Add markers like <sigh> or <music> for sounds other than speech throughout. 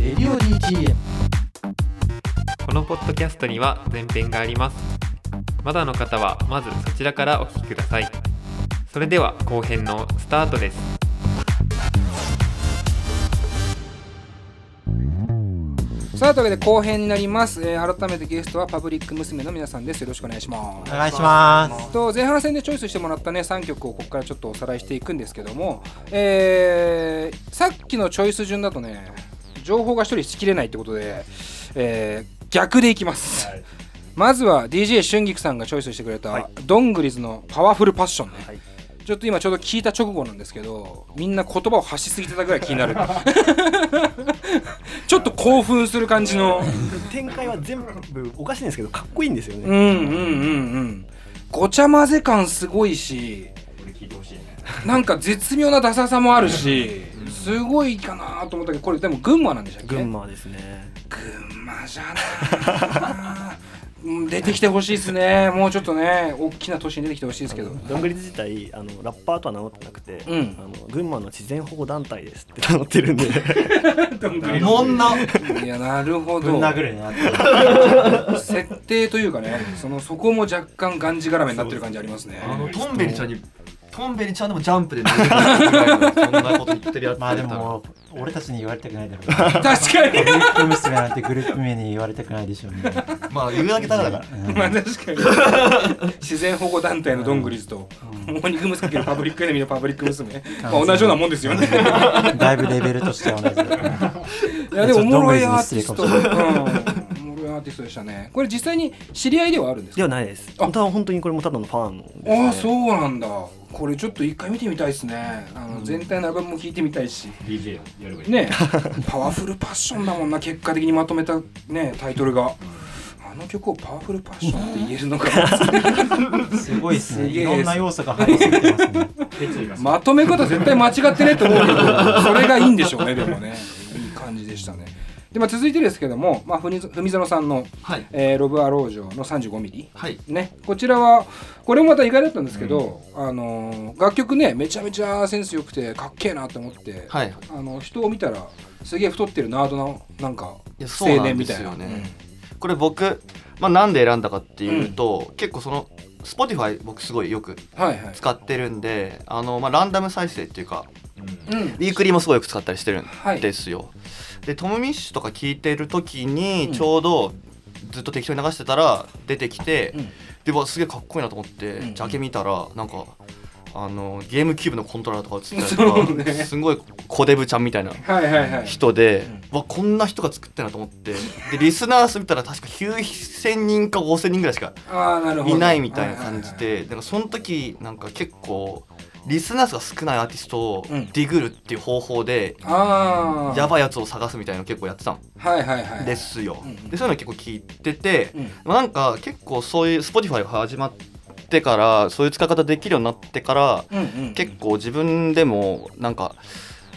レディオ DTM このポッドキャストには前編があります。まだの方はまずそちらからお聞きください。それでは後編のスタートです。さあというわけで後編になります、えー改めてゲストはパブリック娘の皆さんです。よろしくお願いします。お願いします。と前半戦でチョイスしてもらったね3曲をここからちょっとおさらいしていくんですけども、えーさっきのチョイス順だとね情報が一人しきれないってことで、えー逆でいきます、まずは DJ 春菊さんがチョイスしてくれた、ドングリズのパワフルパッションね、ちょっと今ちょうど聞いた直後なんですけどみんな言葉を発しすぎてたぐらい気になる。<laughs> ちょっと興奮する感じの。展開は全部おかしいんですけどかっこいいんですよね、うんうんうんうん。ごちゃ混ぜ感すごいしなんか絶妙なダサさもあるし <laughs> すごいかなと思ったけどこれでも群馬なんでしたっけ？群馬ですね。群馬じゃなうん出てきてほしいですね。もうちょっとね大きな都市に出てきてほしいですけど。どんぐりず自体あのラッパーとは名乗ってなくて、うん。あの群馬の自然保護団体ですって名乗ってるんで。<laughs> もんな。いやなるほぶんど殴るねなって。設定というかねそのそこも若干がんじがらめになってる感じありますね。あのトンベリちゃんにトンベリちゃんでもジャンプでそんなこと言ってるやつまあでも俺たちに言われたくないだろう確かにグループ娘なんてグループ名に言われたくないでしょうねまあ言うだけただだからまあ確かに自然保護団体のドングリズと、モーニング娘。かけるパブリックエネミーのパブリック娘、まあ、同じようなもんですよねだいぶレベルとしては同じだいやでもおもろいアーティスト、うん、おもろいアーティストでしたねこれ実際に知り合いではあるんですかではないですあ本当は本当にこれもただのファンです、ね、ああそうなんだこれちょっと一回見てみたいですね。あの全体のアルバムも聴いてみたいし。DJ やればいい。ねパワフルパッションだもんな結果的にまとめたねタイトルが。あの曲をパワフルパッションって言えるのか。すごいですげえいろんな要素が入りすぎてますね。<laughs> まとめ方絶対間違ってねって思うけどそれがいいんでしょうねでもね。いい感じでしたねで、まあ、続いてですけども、まあ、ふみふみぞのさんの、はい。えーロブ・アロージョの 35mm はい。ね、こちらはこれもまた意外だったんですけど、あのー楽曲ねめちゃめちゃセンス良くてかっけえなと思って、はい。あの人を見たらすげえ太ってるナードななんか青年みたいな。すよねこれ僕、まあ、なんで選んだかっていうと、結構その Spotify 僕すごいよくうんはいはい。使ってるんであの、まあ、ランダム再生っていうかうん。ウィークリーもすごいよく使ったりしてるはい。んですよ、でトム・ミッシュとか聞いてる時にうん。ちょうどずっと適当に流してたら出てきて、うん。でわすげえかっこいいなと思って、うんジャケ見たらなんかあのゲームキューブのコントローラーとか映ってたりとか、ね。すごい小デブちゃんみたいなはいはいはい。人で、わこんな人が作ってるなと思って。でリスナー数見たら確か9000人か5000人ぐらいしかいないみたいな感じはいはいはいでだからその時なんか結構リスナー数が少ないアーティストをうん。ディグるっていう方法でああやばいやつを探すみたいなの結構やってたんですよ。うんでそういうの結構聞いててうん。まあなんか結構そういう Spotify が始まってからそういう使い方できるようになってからうんうん結構自分でもなんか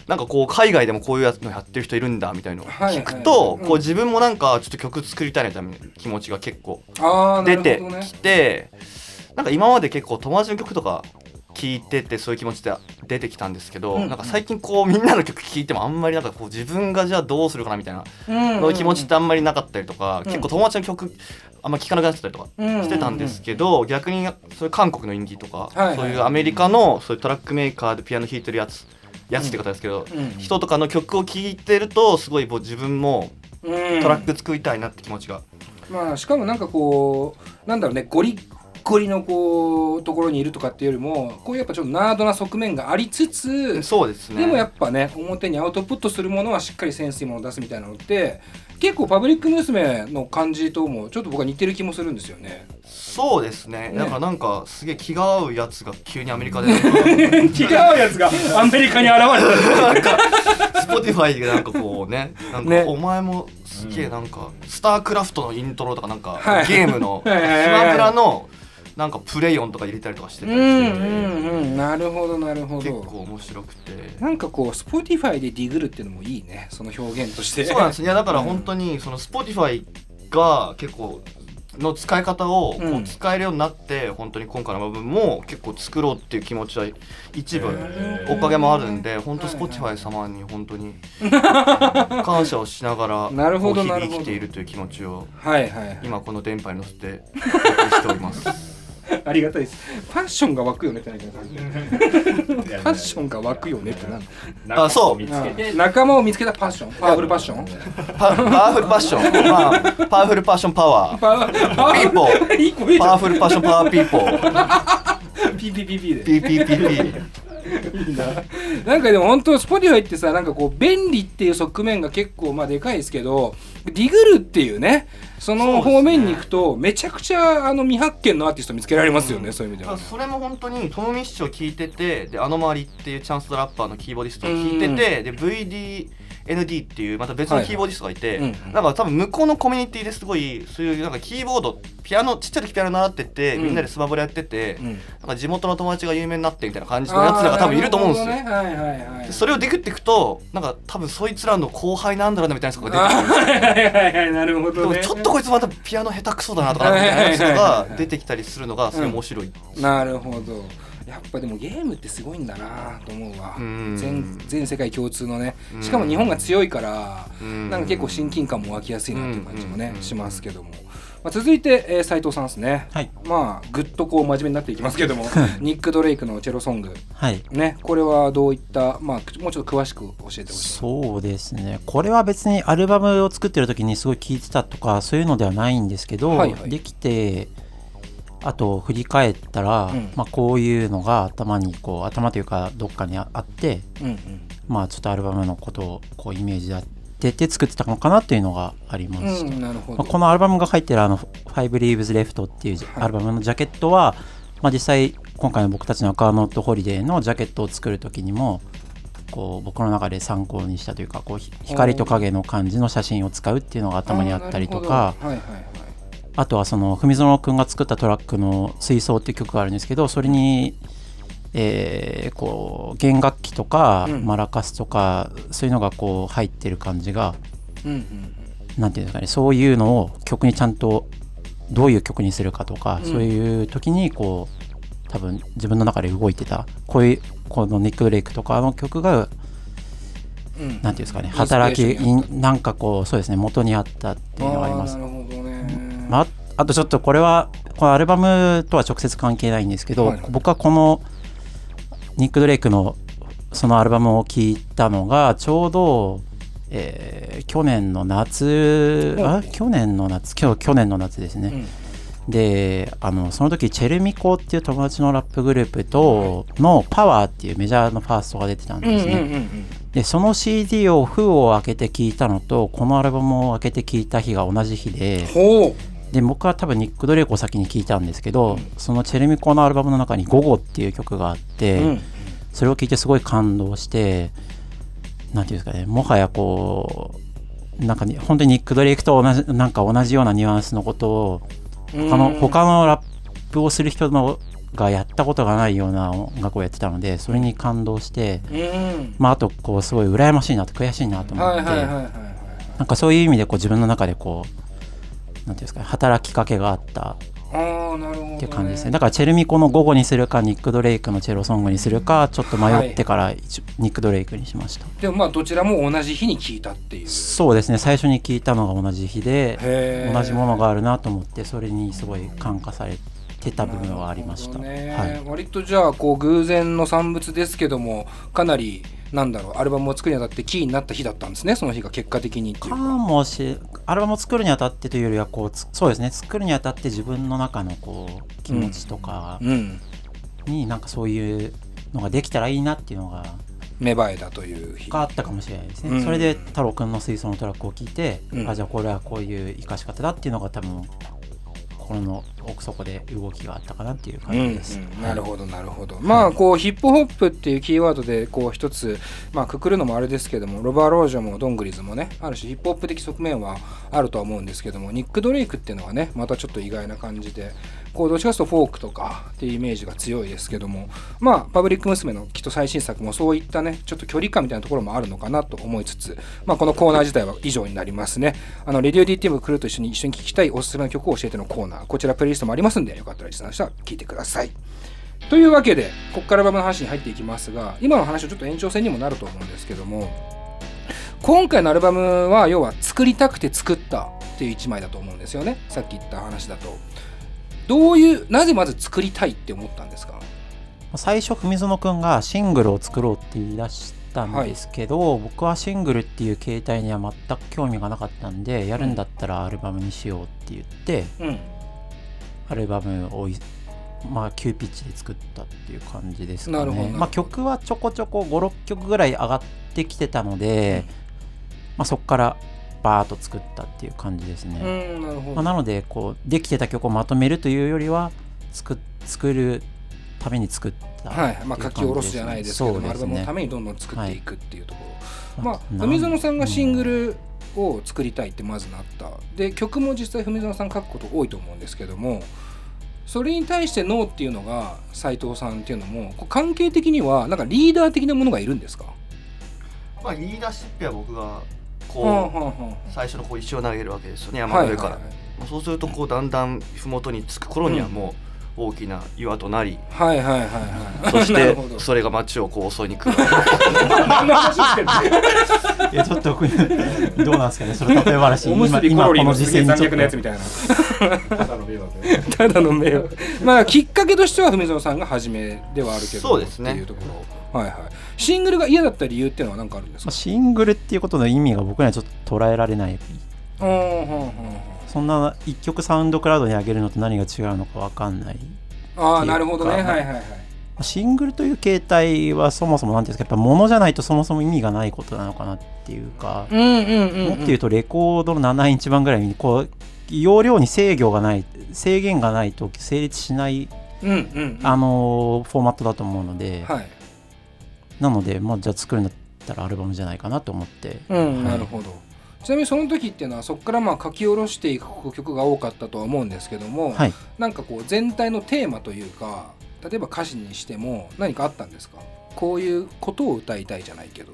なんかこう海外でもこういうやつのやってる人いるんだみたいなのを聞くとうん。こう自分もなんかちょっと曲作りたいなみたいな気持ちが結構出てきてなんか今まで結構友達の曲とか聴いててそういう気持ちで出てきたんですけど、うん。なんか最近こうみんなの曲聴いてもあんまりなんかこう自分がじゃあどうするかなみたいなうん。の気持ちってあんまりなかったりとか、ん。結構友達の曲あんま聴かなくなってたりとかしてたんですけど、逆にそういう韓国のインディーとか、はいはい。そういうアメリカのそういうトラックメーカーでピアノ弾いてるやつやつって方ですけど、うん。人とかの曲を聴いてるとすごいもう自分もうん。トラック作りたいなって気持ちが、まあしかもなんかこうなんだろうねゴリッゴリのこうところにいるとかっていうよりもこういうやっぱちょっとナードな側面がありつつそうですね。でもやっぱね表にアウトプットするものはしっかりセンスいいものを出すみたいなのって結構パブリック娘の感じともちょっと僕は似てる気もするんですよね。そうですね。ね。だからなんかすげえ気が合うやつが急にアメリカで。<laughs> 違うやつがアメリカに現れた。Spotify でなんかこうねなんかね。お前もすげえなんかスタークラフトのイントロとかなんかはい。ゲームのスマブラのなんかプレイ音とか入れたりとかしてたりして。うんうんうん。なるほどなるほ結ど。構面白くて。なんかこう Spotify でディグルっていうのもいいね。その表現として。そうなんです。いや <laughs> だから本当にその Spotify が結構の使い方をこうん。う使えるようになって、本当に今回の部分も結構作ろうっていう気持ちは一部おかげもあるんで本当はいはい。Spotify 様に本当に <laughs> 感謝をしながらなるほどこう日々生きているという気持ちを今この電波に乗せてお送りしております。<laughs> ありがたいです。ファッションが湧くよねって何かファッションが湧くよねって何あそう。見つけて。仲間を見つけたパッション。パワフルパッション？パパワフルパッション、まあ、パワフルパッションパワー。パワパワピーポー。パワフルパッションパワーピーポー。PPPP で。ピーピーピーピー。いいな。なんかでも本当 Spotify ってさなんかこう便利っていう側面が結構まあでかいですけどディグルっていうねその方面に行くとめちゃくちゃあの未発見のアーティスト見つけられますよね、そういう意味ではまあ、それも本当にトム・ミッシュを聞いててであの周りっていうチャンス・ザ・ラッパーのキーボディストを聞いててで VDND っていうまた別のキーボディストがいて、はいはいうんなんか多分向こうのコミュニティですごいそういうなんかキーボードピアノちっちゃい時ピアノ習ってて、うんみんなでスマブラやってて、うんなんか地元の友達が有名になってみたいな感じのやつらが多分いると思うんですよ。ねはいはいはいでそれをディグっていくとなんか多分そいつらの後輩なんだろうなみたいな人があ出てくるはいはいはいなるほどねちょっとこいつまたピアノ下手くそだなとかみたいな人が出てきたりするのがすごい面白い。なるほどやっぱでもゲームってすごいんだなと思うわ。うん。全全世界共通のね。うん。しかも日本が強いからうん。なんか結構親近感も湧きやすいなっていう感じもねうんしますけども、まあ、続いて、えー、斉藤さんですね。はい。まあぐっとこう真面目になっていきますけども <laughs> ニック・ドレイクのチェロソング。はい。ねこれはどういったまあもうちょっと詳しく教えてほしいそうですね。これは別にアルバムを作ってる時にすごい聴いてたとかそういうのではないんですけど、はいはい。できてあと振り返ったら、うんまあ、こういうのが頭にこう頭というかどっかにああって、うんうんまあ、ちょっとアルバムのことをこうイメージ当てて作ってたのかなっていうのがありました。うん、まあ、ど。このアルバムが入ってるあの「Five Leaves Left」っていうはいアルバムのジャケットは、まあ、実際今回の僕たちの「アカーノット・ホリデー」のジャケットを作る時にもこう僕の中で参考にしたというかこうひ光と影の感じの写真を使うっていうのが頭にあったりとかはいはいはい。あとはその文園君が作ったトラックの「水槽」っていう曲があるんですけどそれに、えーこう弦楽器とかうん。マラカスとかそういうのがこう入ってる感じがうんうんなんていうんですかねそういうのを曲にちゃんとどういう曲にするかとか、うん。そういう時にこう多分自分の中で動いてたこういうこのニック・ドレイクとかの曲がうん。うんなんていうんですかねインスピレー働きションになんかこうそうですね元にあったっていうのがあります。ーなるほど。ね。まあ、あとちょっとこれはこのアルバムとは直接関係ないんですけど、はいはい。僕はこのニック・ドレイクのそのアルバムを聴いたのがちょうど、えー去年の夏あ去年の夏今日去年の夏ですね、うん。であのその時チェルミコっていう友達のラップグループとの「パワーっていうメジャーのファーストが出てたんですね、うんうんうんうん。でその CD を封を開けて聴いたのとこのアルバムを開けて聴いた日が同じ日でほで僕は多分ニック・ドレイクを先に聴いたんですけど、そのチェルミコのアルバムの中に「午後」っていう曲があっう。て、うんそれを聴いてすごい感動してなんていうんですかねもはやこうなんかに本当にニック・ドレイクと同じなんか同じようなニュアンスのことを他の他のラップをする人のがやったことがないような音楽をやってたのでそれに感動して、うん。まあ、あとこうすごい羨ましいなと悔しいなと思って。なんかそういう意味でこう自分の中でこうなんていうんですかね働きかけがあったああなるほど、ね。っていう感じですね。だからチェルミコの午後にするかニック・ドレイクのチェロソングにするかちょっと迷ってから一ニック・ドレイクにしました、でもまあどちらも同じ日に聞いたっていう。そうですね。最初に聞いたのが同じ日で同じものがあるなと思ってそれにすごい感化されてた部分はありました、はい、割とじゃあこう偶然の産物ですけどもかなりなんだろうアルバムを作るにあたってキーになった日だったんですねその日が結果的にかか。もしアルバムを作るにあたってというよりはこうつそうですね作るにあたって自分の中のこう気持ちとかうん。になんかそういうのができたらいいなっていうのが芽生えたという日。があったかもしれないですね、うんそれで太郎くんの水槽のトラックを聞いて、うんあじゃあこれはこういう生かし方だっていうのが多分この奥底で動きがあったかなっていう感うんじです、うんなるほどなるほど。まあこうヒップホップっていうキーワードでこう一つまあくくるのもあれですけどもロバー・ロージョもドングリズもねある種ヒップホップ的側面はあるとは思うんですけどもニック・ドレイクっていうのはねまたちょっと意外な感じでこうどっちかというとフォークとかっていうイメージが強いですけどもまあパブリック娘のきっと最新作もそういったねちょっと距離感みたいなところもあるのかなと思いつつまあこのコーナー自体は以上になりますね。あのレディオ DTM クルーと一緒に一緒に聴きたいおすすめの曲を教えてのコーナーこちらプレイリストもありますんでよかったらリスナーの人は聴いてください。というわけでここからアルバムの話に入っていきますが今の話はちょっと延長線にもなると思うんですけども今回のアルバムは要は作りたくて作ったっていう一枚だと思うんですよね。さっき言った話だと。どういうなぜまず作りたいって思ったんですか？最初文園くんがシングルを作ろうって言い出したんですけど、僕はシングルっていう形態には全く興味がなかった。んでやるんだったらアルバムにしようって言って、うん。アルバムをいまあ急ピッチで作ったっていう感じですかね。まあ、曲はちょこちょこ56曲ぐらい上がってきてたので、まあ、そこからバーッと作ったっていう感じですね、うんなるほど。まあ、なのでこうできてた曲をまとめるというよりは作作るために作ったはい。まあ書き下ろすじゃないですけども、アルバムのためにどんどん作っていくっていうところ、まあなん。文園さんがシングルを作りたいってまずなった。で曲も実際文園さん書くこと多いと思うんですけどもそれに対してノーっていうのが斉藤さんっていうのも関係的にはなんかリーダー的なものがいるんですか？まあリーダーシップは僕がはあこう最初のこう石を投げるわけですよねあ山の上から、そうするとこうだんだん麓に着く頃にはもう大きな岩となり、はいはいはいはい。はいそして <laughs> それが街をこう襲いに来る。何の話してんのいやちょっとどうなんですかね。それ例え話。<laughs> 今今このロリーのすげえ時世にちょっ残虐なやつみとたいな。<laughs> ただの迷惑。まあきっかけとしては文園さんが初めではあるけどそうですね。っていうところ。はいはい。シングルが嫌だった理由っていうのは何かあるんですか？シングルっていうことの意味が僕にはちょっと捉えられない。うんうんうんそんな一曲サウンドクラウドに上げるのと何が違うのか分かんない。ああなるほどね。はいはいはいシングルという形態はそもそも何ていうんですかやっぱ物じゃないとそもそも意味がないことなのかなっていうか、うんうんうん、もっと言うとレコードの7インチ版ぐらいにこう容量に制御がない制限がないと成立しない、うんうんうん。あのーフォーマットだと思うので、はい。なので、まあ、じゃあ作るんだったらアルバムじゃないかなと思って、うん、はい。なるほどちなみにその時っていうのはそこからまあ書き下ろしていく曲が多かったとは思うんですけども、はい、なんかこう全体のテーマというか例えば歌詞にしても何かあったんですか？こういうことを歌いたいじゃないけど。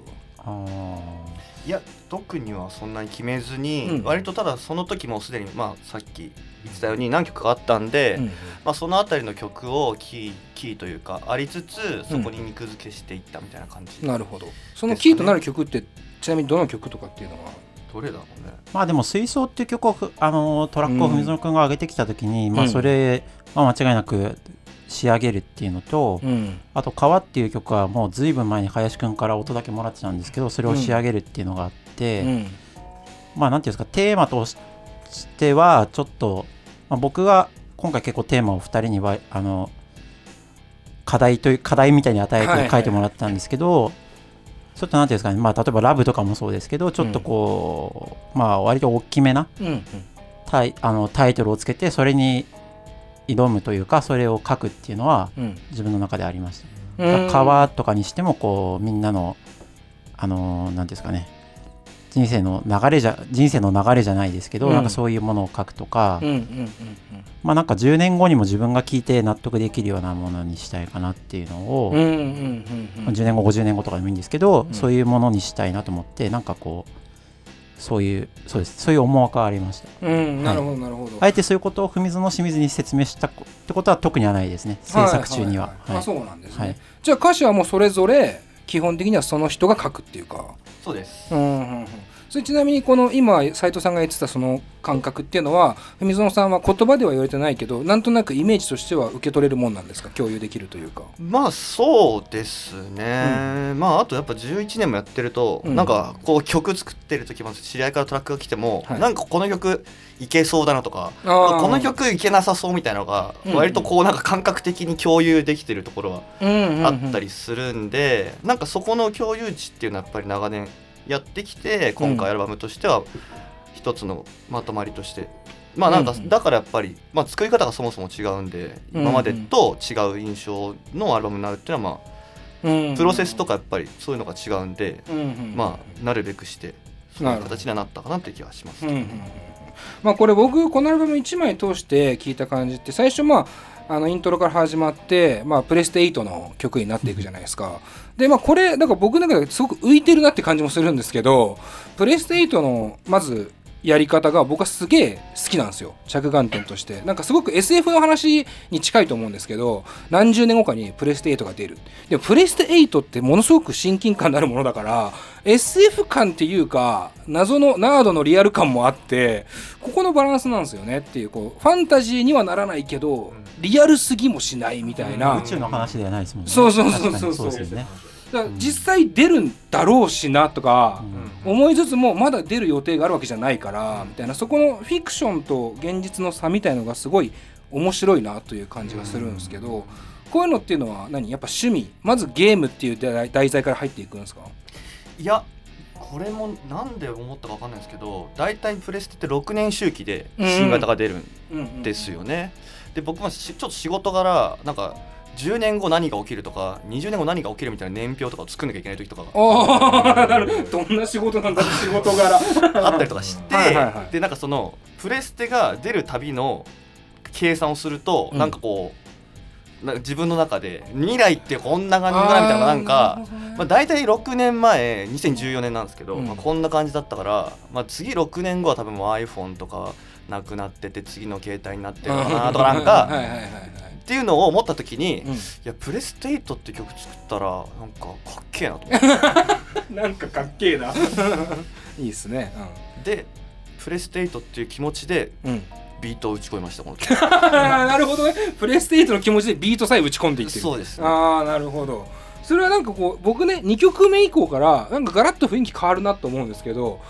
いや特にはそんなに決めずに、うん。割とただその時もすでにまあさっき言ってたように何曲かあったんで、うんまあ、その辺りの曲をキーキーというかありつつそこに肉付けしていったみたいな感じ、なるほど。そのキーとなる曲ってちなみにどの曲とかっていうのは？どれだろうね。まあでも「水槽」っていう曲をふあのートラックを文園君が上げてきた時に、まあうんそれは間違いなく仕上げるっていうのと、うん。あと「川」っていう曲はもうずいぶん前に林くんから音だけもらってたんですけどそれを仕上げるっていうのがあって、うん。まあなんていうんですかテーマとしてはちょっと、まあ、僕が今回結構テーマを2人にはあの課題という課題みたいに与えて書いてもらってたんですけど、ちょっとなんていうんですかね、まあ、例えばラブとかもそうですけどちょっとこう、まあ割と大きめなうんタイあのタイトルをつけてそれに挑むというかそれを書くっていうのはうん。自分の中でありました。うん。川とかにしてもこうみんなのあのーなんていうんですかね人生の流れじゃ人生の流れじゃないですけど、うん。なんかそういうものを書くとか、うんうんうんまあなんか10年後にも自分が聞いて納得できるようなものにしたいかなっていうのを、うんうんうんうんまあ10年後50年後とかでもいいんですけど、うん。そういうものにしたいなと思ってなんかこうそういうそうです。そういう思惑がありました。うんなるほどなるほど。あえてそういうことを文園の清水に説明したこってことは特にはないですね。制作中には。はい。いいいあそうなんですね、はい。じゃあ歌詞はもうそれぞれ基本的にはその人が書くっていうか。そうです。うんうんうんそれちなみにこの今斉藤さんが言ってたその感覚っていうのは文園さんは言葉では言われてないけどなんとなくイメージとしては受け取れるもんなんですか？共有できるというか。まあそうですね、まああとやっぱ11年もやってると、うん。なんかこう曲作ってる時も知り合いからトラックが来ても、はい。なんかこの曲いけそうだなとかこの曲いけなさそうみたいなのがうん。割とこうなんか感覚的に共有できてるところはうんうんうん。あったりするんで、なんかそこの共有値っていうのはやっぱり長年やってきて今回アルバムとしては一つのまとまりとして。まあなんかだからやっぱり、まあ、作り方がそもそも違うんでうん今までと違う印象のアルバムになるっていうのはまうんあプロセスとかやっぱりそういうのが違うんでまあなるべくしてそういう形にはなったかなって気はしますうんうんうん。まあこれ僕このアルバム1枚通して聞いた感じって最初まああのイントロから始まって、まあ、プレステ8の曲になっていくじゃないですか。でまあこれなんか僕の中ですごく浮いてるなって感じもするんですけどプレステ8のまずやり方が僕はすげえ好きなんですよ。着眼点として。なんかすごく SF の話に近いと思うんですけど何十年後かにプレステ8が出る。でもプレステ8ってものすごく親近感のあるものだから SF 感っていうか謎のナードのリアル感もあってここのバランスなんですよねっていうこうファンタジーにはならないけどリアルすぎもしないみたいな、宇宙の話ではないですもんね。そうそうそうそう。そうですよね。だから実際出るんだろうしなとか、思いつつもまだ出る予定があるわけじゃないからみたいな。そこのフィクションと現実の差みたいのがすごい面白いなという感じがするんですけど、こういうのっていうのは何？やっぱ趣味？まずゲームっていう題題材から入っていくんですか？いやこれもなんで思ったか分かんないですけど大体プレステって6年周期で新型が出るんですよね、で僕もしちょっと仕事柄なんか10年後何が起きるとか20年後何が起きるみたいな年表とかを作んなきゃいけない時とかど <laughs> どんな仕事なんだ仕事柄あったりとかして <laughs> はいはいはい。でなんかそのプレステが出るたびの計算をすると、うん。なんかこう自分の中で未来ってこんな感じだなみたいななんかまあ、大体6年前2014年なんですけど、うん。まあ、こんな感じだったから、まあ、次6年後は多分もう iPhone とかなくなってて次の携帯になってるのかなとかなんか。<laughs> っていうのを思った時に、いうん。やプレステ8って曲作ったらなんかかっけえなと思って。<laughs> なんかかっけえな。<laughs> いいっすね。でプレステ8っていう気持ちでうん、うん、ビートを打ち込みましたこの曲。なるほどね。プレステ8の気持ちでビートさえ打ち込んでいってる。そうです。ねああなるほど。それはなんかこう僕ね2曲目以降からなんかガラッと雰囲気変わるなと思うんですけど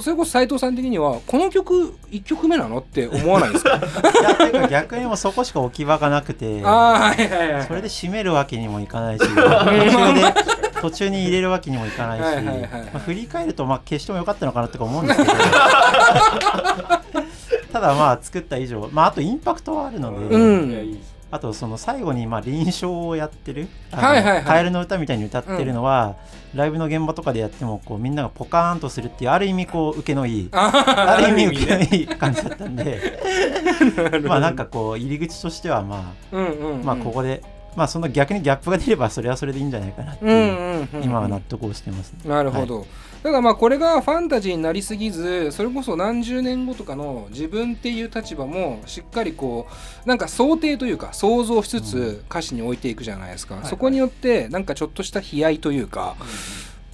それこそ斉藤さん的にはこの曲1曲目なのって思わないですか？いやっていうか逆にもうそこしか置き場がなくて <laughs> ああはいはいはいそれで締めるわけにもいかないし <laughs> 途中で途中に入れるわけにもいかないし、はいはいはいはい。まあ振り返るとまあ消してもよかったのかなとか思うんですけど。<laughs> ただまあ作った以上、まあ、あとインパクトはあるので、うんあとその最後にまあ臨床をやってる「あのはいはいはい。カエルの歌」みたいに歌ってるのは、ライブの現場とかでやってもこうみんながポカーンとするっていうある意味こう受けのいいあある意味受けのねいい感じだったんで。<laughs> まあなんかこう入り口としてはまうんうんうん。あまあここでまあその逆にギャップが出ればそれはそれでいいんじゃないかなっていう、うんうんうん今は納得をしてますね。なるほど、ただまあこれがファンタジーになりすぎずそれこそ何十年後とかの自分っていう立場もしっかりこうなんか想定というか想像しつつ歌詞に置いていくじゃないですか、そこによってなんかちょっとした悲哀というか、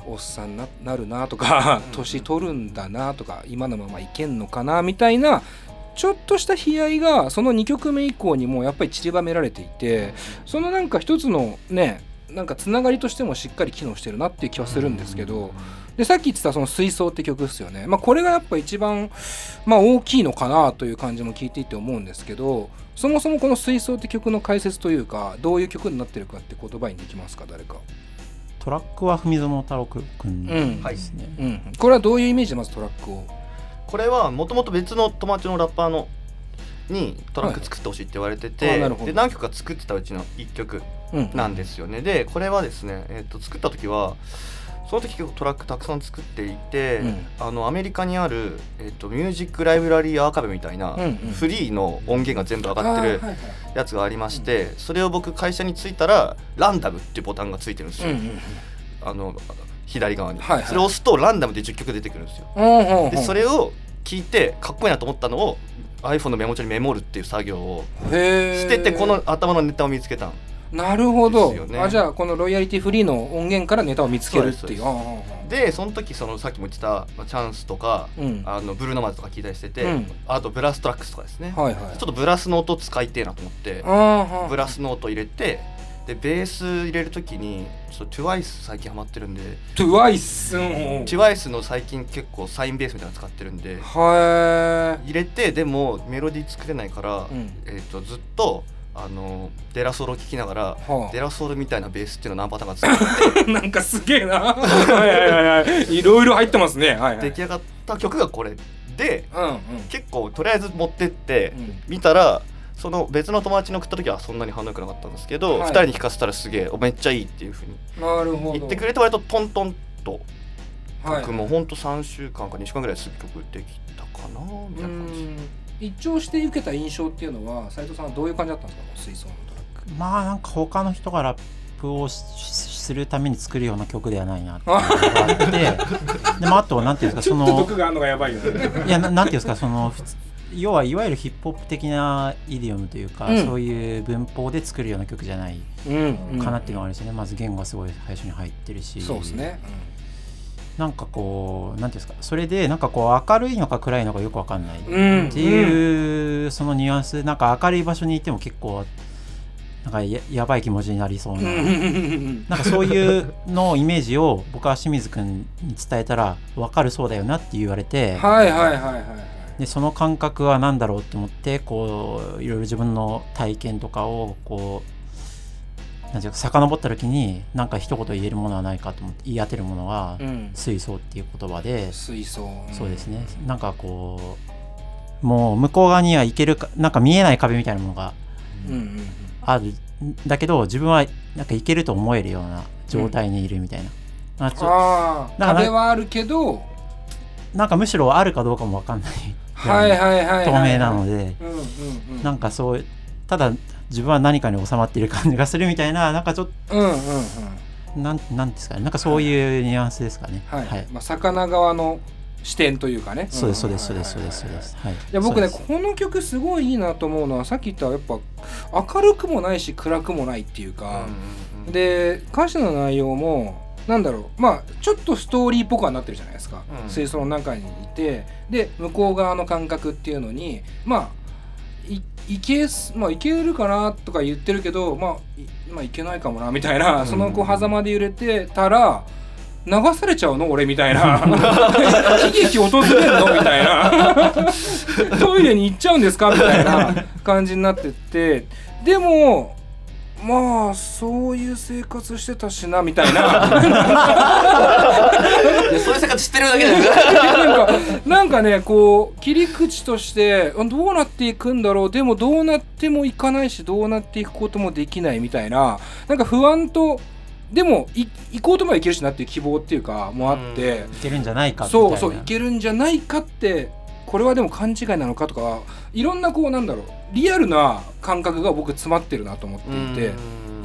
おっさんななるなとか <laughs> 年取るんだなとか今のままいけんのかなみたいなちょっとした悲哀がその2曲目以降にもやっぱり散りばめられていてそのなんか一つのねなんかつながりとしてもしっかり機能してるなっていう気はするんですけどでさっき言ってたその「水槽」って曲ですよね、まあ、これがやっぱ一番、まあ、大きいのかなという感じも聞いていて思うんですけどそもそもこの「水槽」って曲の解説というかどういう曲になってるかって言葉にできますか誰か、トラックは文園太郎くんですね。うん、これはどういうイメージでまずトラックを？これはもともと別の友達のラッパーのにトラック作ってほしいって言われてはい。て、あなるほど。で何曲か作ってたうちの1曲。うん。なんですよね。でこれはですね、えっと作った時はその時結構トラックたくさん作っていて、うん。あのアメリカにある、えっとミュージックライブラリーアーカイブみたいな、うんうん。フリーの音源が全部上がってるやつがありまして、それを僕会社に着いたらランダムっていうボタンがついてるんですよ、うんうん。あの左側に、はいはい。それを押すとランダムで10曲出てくるんですよ。うんうんうん。でそれを聞いてかっこいいなと思ったのを iPhone のメモ帳にメモるっていう作業をしててこの頭のネタを見つけたのなるほど、あじゃあこのロイヤリティフリーの音源からネタを見つけるっていう。でその時そのさっきも言ってたまあチャンスとか、うん。あのブルーノマーズとか聞いたりしてて、うん。あとブラストラックスとかですね、はいはい。ちょっとブラスの音使いてえなと思ってブラスの音入れてでベース入れる時にちょっと TWICE 最近ハマってるんでトゥワイスうん。TWICE の最近結構サインベースみたいなの使ってるんでは入れてでもメロディー作れないから、うん。えー、とずっとあのデラソロ聴きながら、はあ。デラソロみたいなベースっていうのを何パターンか作って <laughs> なんかすげえな。はいはいはいはい。いろいろ入ってますね。はいはい。出来上がった曲がこれでうんうん。結構とりあえず持ってってうん。見たらその別の友達に送った時はそんなに反応良くなかったんですけど、はい。2人に弾かせたらすげえおめっちゃいいっていうふうになるほど。言ってくれて割とトントンとはい。曲もほんと3週間か2週間ぐらいすぐ曲できたかなみたいな感じ。うん。一聴して受けた印象っていうのは斉藤さんはどういう感じだったんですか？水槽のトラック。まあなんか他の人がラップをするために作るような曲ではないなっていうのがあって。<laughs> でもあとなんていうんですかそのがあるのがやばいよね。いやななんていうんですかその普通要はいわゆるヒップホップ的なイディオムというか、うん。そういう文法で作るような曲じゃないうん。かなっていうのがあるんですよね、まず言語がすごい最初に入ってるし。そうですね。なんかこうなんていうんですかそれでなんかこう明るいのか暗いのかよくわかんないっうんていう、そのニュアンスなんか明るい場所にいても結構なんかややばい気持ちになりそうな、うん。うんうんうんなんかそういうのイメージを僕は清水君に伝えたら分かるそうだよなって言われて、はいはいはいはいはいでその感覚は何だろうって思ってこういろいろ自分の体験とかをこうなんていうか遡った時に何か一言言えるものはないかと思って言い当てるものはうん。水槽っていう言葉で、水槽。そうですね。なんかこうもう向こう側には行けるかなんか見えない壁みたいなものがうんうんある。んだけど自分はなんか行けると思えるような状態にいるみたいな、あちょああ壁はあるけど。なんかむしろあるかどうかも分かんないはいはいはいはい。透明なので、うんうんうん。なんかそうただ自分は何かに収まっている感じがするみたいななんかちょっうんうんうん。となんなんですかね。なんかそういうニュアンスですかね。はい、まあ、魚側の視点というかね。そうですそうですんそうですそうですそうです。はい。いや僕ねこの曲すごいいいなと思うのはさっき言ったやっぱ明るくもないし暗くもないっていうか、で歌詞の内容もなんだろう。まあちょっとストーリーっぽくはなってるじゃないですか、うん。水槽の中にいて。で向こう側の感覚っていうのにまあいいけすまあいけるかなとか言ってるけどまあい,、まあ、いけないかもなみたいな、そのこう狭間で揺れてたら流されちゃうの？俺みたいな。<laughs> 悲劇訪れるの？みたいな。<laughs> トイレに行っちゃうんですか？みたいな感じになってって。でもまあそういう生活してたしなみたいな。<laughs> そういう生活知ってるだけじゃ <laughs> なんかなんかねこう切り口としてあどうなっていくんだろう。でもどうなってもいかないしどうなっていくこともできないみたいな。なんか不安とでもい行こうともいけるしなっていう希望っていうかもあって。いけるんじゃないかそうそういけるんじゃないかってこれはでも勘違いなのかとかいろんなこうなんだろうリアルな感覚が僕詰まってるなと思っていて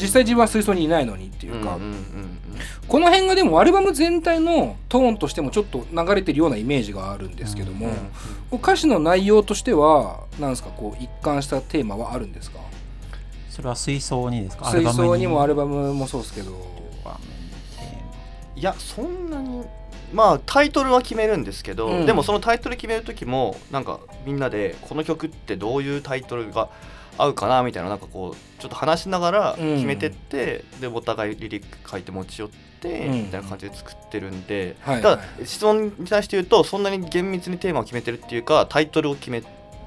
実際自分は水槽にいないのにっていうか、うんうんうんこの辺がでもアルバム全体のトーンとしてもちょっと流れてるようなイメージがあるんですけども、歌詞の内容としてはなんですかこう一貫したテーマはあるんですか？それは水槽にですか？水槽にもアるルバムもそうですけど。いやそんなにまあタイトルは決めるんですけど、うん。でもそのタイトル決める時もなんかみんなでこの曲ってどういうタイトルが合うかなみたいななんかこうちょっと話しながらうん決めてって、でお互いリリック書いて持ち寄って、うん。みたいな感じで作ってるんで、はいただ質問に対して言うとそんなに厳密にテーマを決めてるっていうかタイトルを決め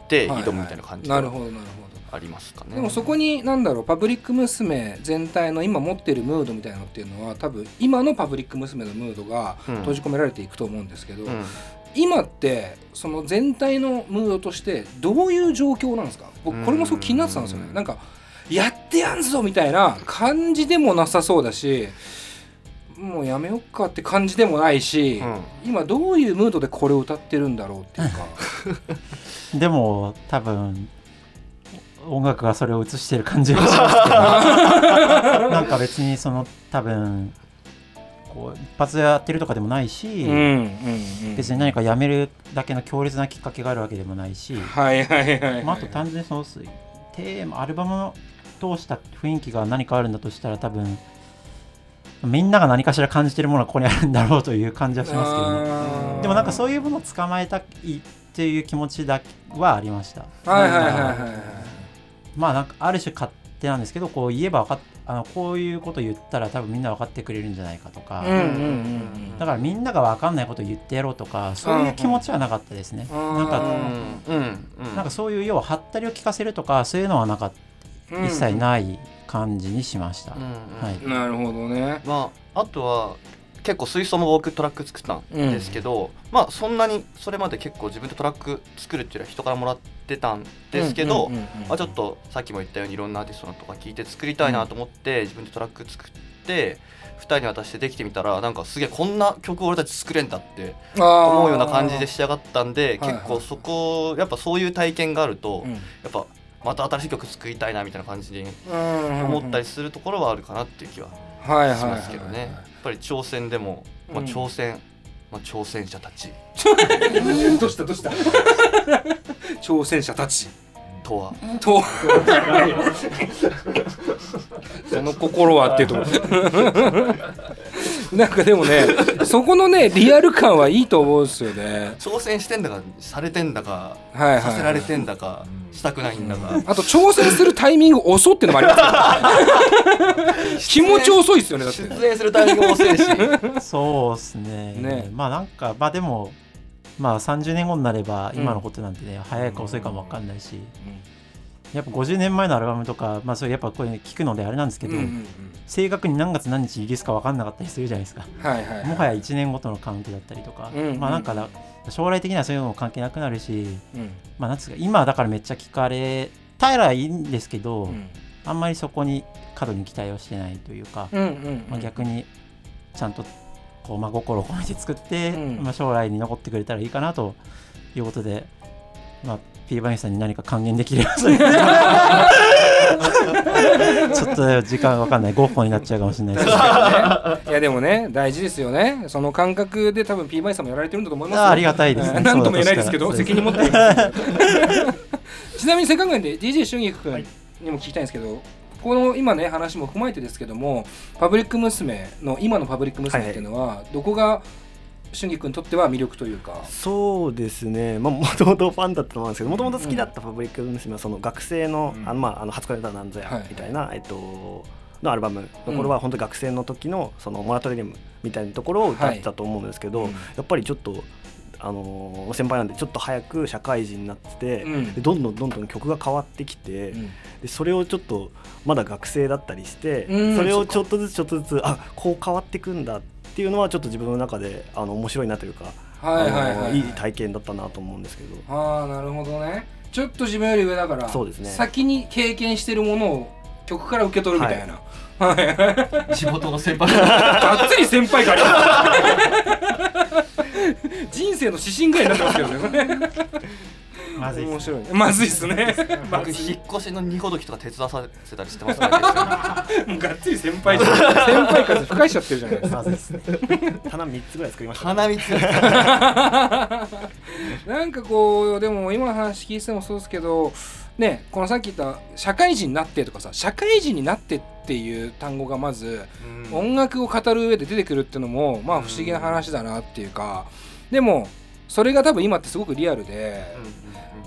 て挑むみたいな感じがなるほどなるほどありますかね。でもそこに何だろうパブリック娘全体の今持ってるムードみたいなのっていうのは多分今のパブリック娘のムードがうん。閉じ込められていくと思うんですけど、うん。今ってその全体のムードとしてどういう状況なんですか？僕これもすごく気になってたんですよね。うん。なんかやってやんぞみたいな感じでもなさそうだしもうやめよっかって感じでもないし、うん。今どういうムードでこれを歌ってるんだろうっていうか。<laughs> でも多分音楽がそれを映してる感じがしますけど。<laughs> なんか別にその多分こう一発でやってるとかでもないし、うんうんうん。別に何かやめるだけの強烈なきっかけがあるわけでもないし、はいはいはいはい、まあ、あと単純にそのテーマアルバムを通した雰囲気が何かあるんだとしたら多分みんなが何かしら感じてるものがここにあるんだろうという感じはしますけどね。でもなんかそういうものを捕まえたいっていう気持ちだけはありました。はいはいはいはいまあなんかある種勝手なんですけどこう言えば分かっあのこういうこと言ったら多分みんな分かってくれるんじゃないかとか、うんうんうんうん。だからみんなが分かんないことを言ってやろうとかそういう気持ちはなかったですね、うん。なんかうんうん。うんなんかそういう要はハったりを聞かせるとかそういうのはなかっ一切ない感じにしました、うんうん。はい。なるほどね。まああとは結構水槽も僕トラック作ったんですけど、まあそんなにそれまで結構自分でトラック作るっていうのは人からもらってたんですけど、うんうんうんうんまあ、ちょっとさっきも言ったようにいろんなアーティストのとか聞いて作りたいなと思って、自分でトラック作って2人に渡してできてみたらなんかすげえこんな曲俺たち作れんだって思思うような感じで仕上がったんではい結構そこやっぱそういう体験があると、うん。やっぱまた新しい曲作りたいなみたいな感じにうん思ったりするところはあるかなっていう気はしますけどね。やっぱり挑戦でも、まあ、うん挑戦、まあ、挑戦者たち。どうしたどうした？<laughs> 挑戦者たち。とは。と <laughs> その心はっていうとこ <laughs> <laughs> なんかでもねそこのねリアル感はいいと思うんですよね。挑戦してんだかされてんだか、はいはい。させられてんだか、したくないんだか、あと挑戦するタイミング遅ってのもあります <laughs> 気持ち遅いですよねだって。出演するタイミングも遅いし。<laughs> そうですね。ね。まあなんかまあでもまあ30年後になれば今のことなんてね、早いか遅いかも分かんないし、やっぱ50年前のアルバムとかまあそれやっぱこれ聞くのであれなんですけど、うんうんうん。正確に何月何日リリースか分かんなかったりするじゃないですか。はいはいもはや1年ごとのカウントだったりとか、うんまあなんかだ将来的にはそういうのも関係なくなるしうん。まあなんですか今だからめっちゃ聞かれたらいいんですけど、うん。あんまりそこに過度に期待をしてないというか、うんうんまあ、逆にちゃんとこう真心を込めて作って、うん。まあ、将来に残ってくれたらいいかなということで、まあ、P バニーさんに何か還元できれば <laughs> ちょっと時間わかんない。ゴッホになっちゃうかもしれないです。けどいやでもね大事ですよね。その感覚で多分 P バイさんもやられてるんだと思いますよ。あありがたいです。ねうんなんとも言えないですけど責任持って <laughs> ちなみにせっかくなんで DJ 春菊君にも聞きたいんですけど、この今ね話も踏まえてですけどもパブリック娘。の今のパブリック娘っていうのは、どこが春菊君にとっては魅力というか。そうですね、まあ、もともとファンだったと思うんですけどもともと好きだったパブリック娘。はその学生の,、あのまあ、あの初恋だなんぞはいやみたいな、えっとのアルバムの頃は本当に学生の時のそのモラトリアムみたいなところを歌ってたと思うんですけど、はいうん。やっぱりちょっと。あのー先輩なんでちょっと早く社会人になってて、うん。でどんどんどんどん曲が変わってきて、うん。でそれをちょっとまだ学生だったりして、うん。それをちょっとずつちょっとずつあこう変わっていくんだっていうのはちょっと自分の中であの面白いなというか、はいはいはい。いい体験だったなと思うんですけど。ああなるほどね。ちょっと自分より上だからそうですね。先に経験してるものを曲から受け取るみたいな、はい。地元の先輩。がっつり先輩感あります人生の指針ぐらいになってますけどねまずいっす面白い。ねまずいっすね。<laughs> 僕引っ越しの荷ほどきとか手伝わせたりしてますからね。<laughs> もうがっつり先輩じゃん。<laughs> 先輩風吹かしちゃってるじゃないですかまずいっすね。棚3つぐらい作りました、花見つ。なんかこうでも今の話聞いててもそうですけどねこのさっき言った社会人になってとかさ社会人になってっていう単語がまず音楽を語る上で出てくるっていうのもまあ不思議な話だなっていうかでもそれが多分今ってすごくリアルで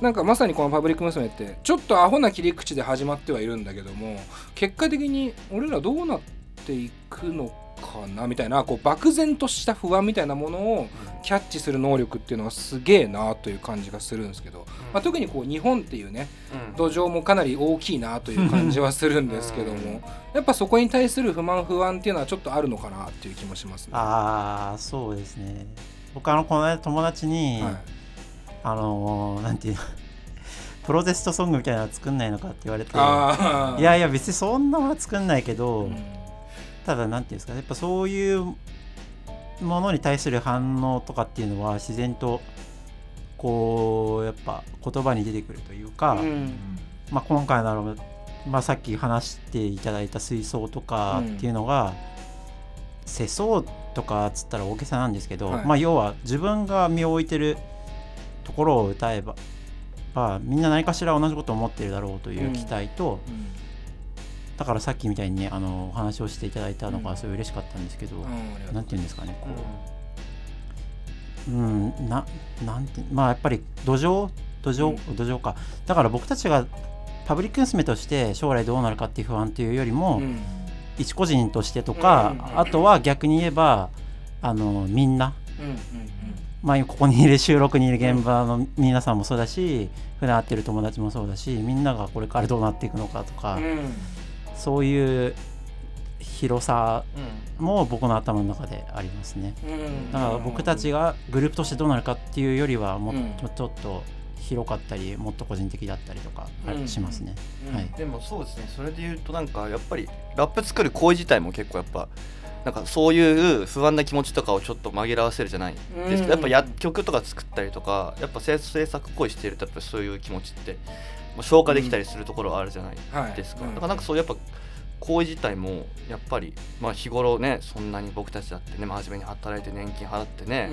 なんかまさにこの「パブリック娘」ってちょっとアホな切り口で始まってはいるんだけども結果的に俺らどうなっていくのかなみたいなこう漠然とした不安みたいなものをキャッチする能力っていうのはすげえなという感じがするんですけど、まあ、特にこう日本っていうね土壌もかなり大きいなという感じはするんですけどもやっぱそこに対する不満不安っていうのはちょっとあるのかなっていう気もしますね。ああそうですね。僕あのこの間友達に、はいあのーなんていうの <laughs> プロテストソングみたいなの作んないのかって言われて。いやいや別にそんなものは作んないけど、うん。ただなんていうんですかねやっぱそういうものに対する反応とかっていうのは自然とこうやっぱ言葉に出てくるというか、うん。まあ、今回のアルバムまあ、さっき話していただいた水槽とかっていうのが、世相とかっつったら大げさなんですけど、はい。まあ、要は自分が身を置いてるところを歌えば、まあ、みんな何かしら同じことを思ってるだろうという期待と、だからさっきみたいにねあのお話をしていただいたのがすごい嬉しかったんですけど、うんなんていうんですかねこう、うん、ななんてまあやっぱり土壌？土壌、土壌か。だから僕たちがパブリック娘として将来どうなるかっていう不安というよりも、うん。一個人としてとか、うんうんうん。あとは逆に言えばあのみんなうんうんまあ、ここにいる収録にいる現場の皆さんもそうだし普段会ってる友達もそうだしみんながこれからどうなっていくのかとか、そういう広さも僕の頭の中でありますね、だから僕たちがグループとしてどうなるかっていうよりはもっとちょっと広かったりもっと個人的だったりとかしますね、はい、でもそうですね。それで言うとなんかやっぱりラップ作る行為自体も結構やっぱなんかそういう不安な気持ちとかをちょっと紛らわせるじゃない。ですけど、やっぱ薬局とか作ったりとかやっぱ制作行為しているとやっぱそういう気持ちって消化できたりするところはあるじゃないですか、だからなんかそうやっぱ行為自体もやっぱり、まあ、日頃ねそんなに僕たちだってね真面目に働いて年金払ってね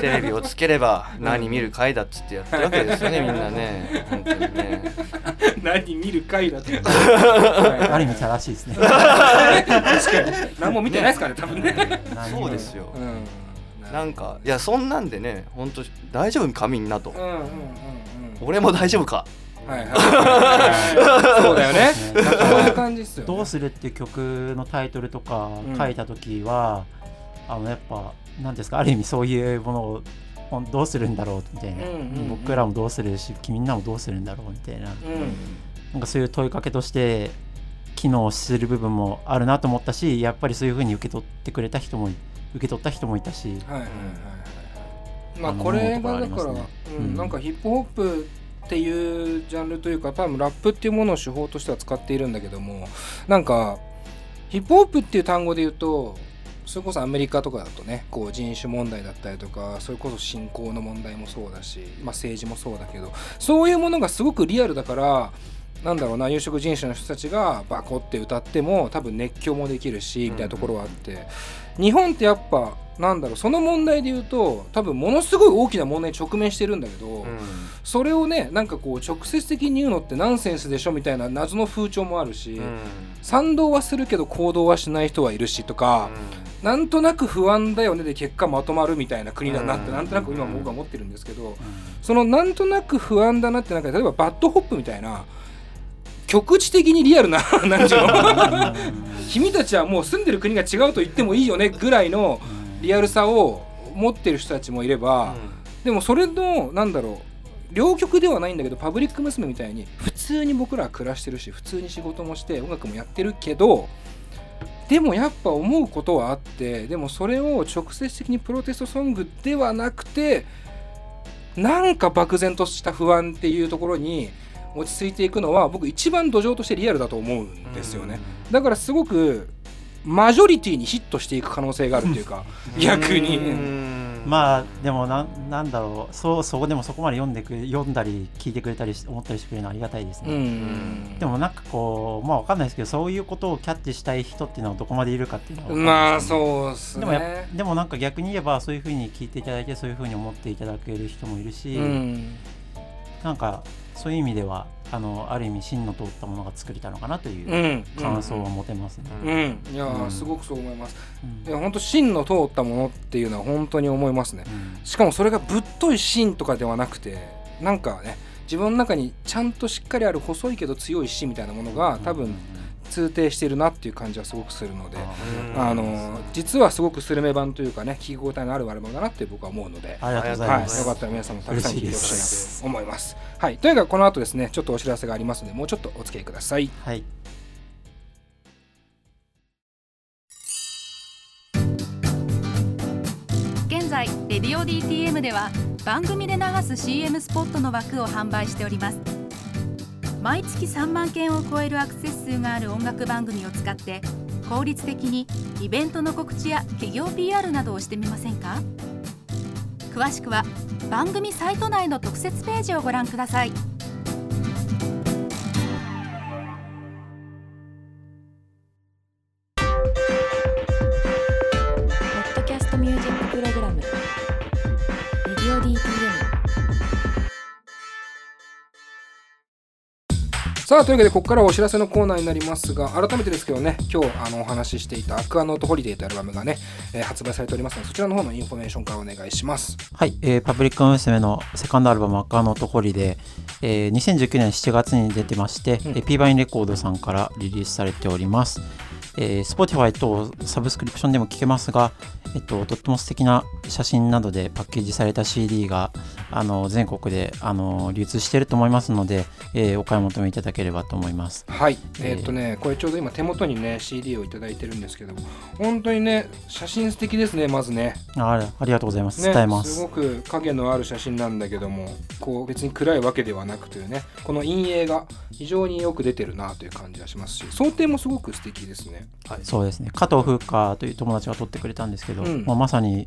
テレビをつければ何見る回だっつってやってるわけですよねみんなね。<laughs> 本当にね。何見る回だって、ある意味正しいですね。確かに。何も見てないですからね多分ね。そうですよ、うん、なんかいやそんなんでね本当大丈夫かみんなと、うんうんうんうん、俺も大丈夫かはいはい。そうだよね。そういう感じっすよ、ね、どうするっていう曲のタイトルとか書いた時は、うん、あのやっぱ何ですか？ある意味そういうものをどうするんだろうみたいな、うんうんうん、僕らもどうするしみんなもどうするんだろうみたいな、うん、なんかそういう問いかけとして機能する部分もあるなと思ったしやっぱりそういうふうに受け取ってくれた人も受け取った人もいたし、はいはいはいはい、まあこれがだから、ね、うん、なんかヒップホップっていうジャンルというか多分ラップっていうものを手法としては使っているんだけどもなんかヒップホップっていう単語で言うとそれこそアメリカとかだとねこう人種問題だったりとかそれこそ信仰の問題もそうだし、まあ、政治もそうだけどそういうものがすごくリアルだからなんだろうな有色人種の人たちがバコって歌っても多分熱狂もできるしみたいなところはあって。日本ってやっぱなんだろうその問題で言うと多分ものすごい大きな問題に直面してるんだけど、うん、それをねなんかこう直接的に言うのってナンセンスでしょみたいな謎の風潮もあるし、うん、賛同はするけど行動はしない人はいるしとか、うん、なんとなく不安だよねで結果まとまるみたいな国だなってなんとなく今僕は思ってるんですけど、そのなんとなく不安だなってなんか例えばバッドホップみたいな。局地的にリアルな <laughs> 何ていうの？君たちはもう住んでる国が違うと言ってもいいよねぐらいのリアルさを持ってる人たちもいれば、でもそれのなんだろう両極ではないんだけどパブリック娘みたいに普通に僕らは暮らしてるし普通に仕事もして音楽もやってるけどでもやっぱ思うことはあってでもそれを直接的にプロテストソングではなくてなんか漠然とした不安っていうところに落ち着いていくのは僕一番土壌としてリアルだと思うんですよね。だからすごくマジョリティにヒットしていく可能性があるっていうか逆に。まあでもななんだろう。そうそこでもそこまで読んでく読んだり聞いてくれたり思ったりしてくれるのはありがたいですね。でもなんかこうまあわかんないですけどそういうことをキャッチしたい人っていうのはどこまでいるかっていうのは、ね、まあそうっすね。でもやでもなんか逆に言えばそういうふうに聞いていただいてそういうふうに思っていただける人もいるし、なんかそういう意味ではあのある意味芯の通ったものが作れたのかなという感想を持てますね。うん、いや、うん、すごくそう思います。うん、いや本当芯の通ったものっていうのは本当に思いますね。うん、しかもそれがぶっとい芯とかではなくてなんかね自分の中にちゃんとしっかりある細いけど強い芯みたいなものが多分通底しているなっていう感じはすごくするのであの実はすごくスルメ版というかね聞き応えのあるアルバムだなって僕は思うのでありがとうございます、はい、よかったら皆さんもたくさん聞いてほしいなと思います。はいというかこの後ですねちょっとお知らせがありますのでもうちょっとお付き合いください。はい。現在レディオ DTM では番組で流す CM スポットの枠を販売しております毎月3万件を超えるアクセス数がある音楽番組を使って効率的にイベントの告知や企業 PR などをしてみませんか？詳しくは番組サイト内の特設ページをご覧ください。さあというわけでここからはお知らせのコーナーになりますが改めてですけどね今日あのお話ししていたアクアノートホリデーというアルバムがね、えー、発売されておりますのでそちらの方のインフォメーションからお願いします。はい、えー、パブリック娘のセカンドアルバムアクアノートホリデー、えー、2019年7月に出てまして、うん、P バインレコードさんからリリースされておりますえー、Spotify とサブスクリプションでも聴けますが、えっと、とっても素敵な写真などでパッケージされた CD があの全国であの流通していると思いますので、えー、お買い求めいただければと思います。はい。えー、っとねこれちょうど今手元にね CD を頂いてるんですけども本当にね写真素敵ですねまずね。あありがとうございます、ね、伝えます。すごく影のある写真なんだけどもこう別に暗いわけではなくというねこの陰影が非常によく出てるなという感じがしますし想定もすごく素敵ですね、はい、そうですね。加藤風花という友達が撮ってくれたんですけど、うん、まあ、まさに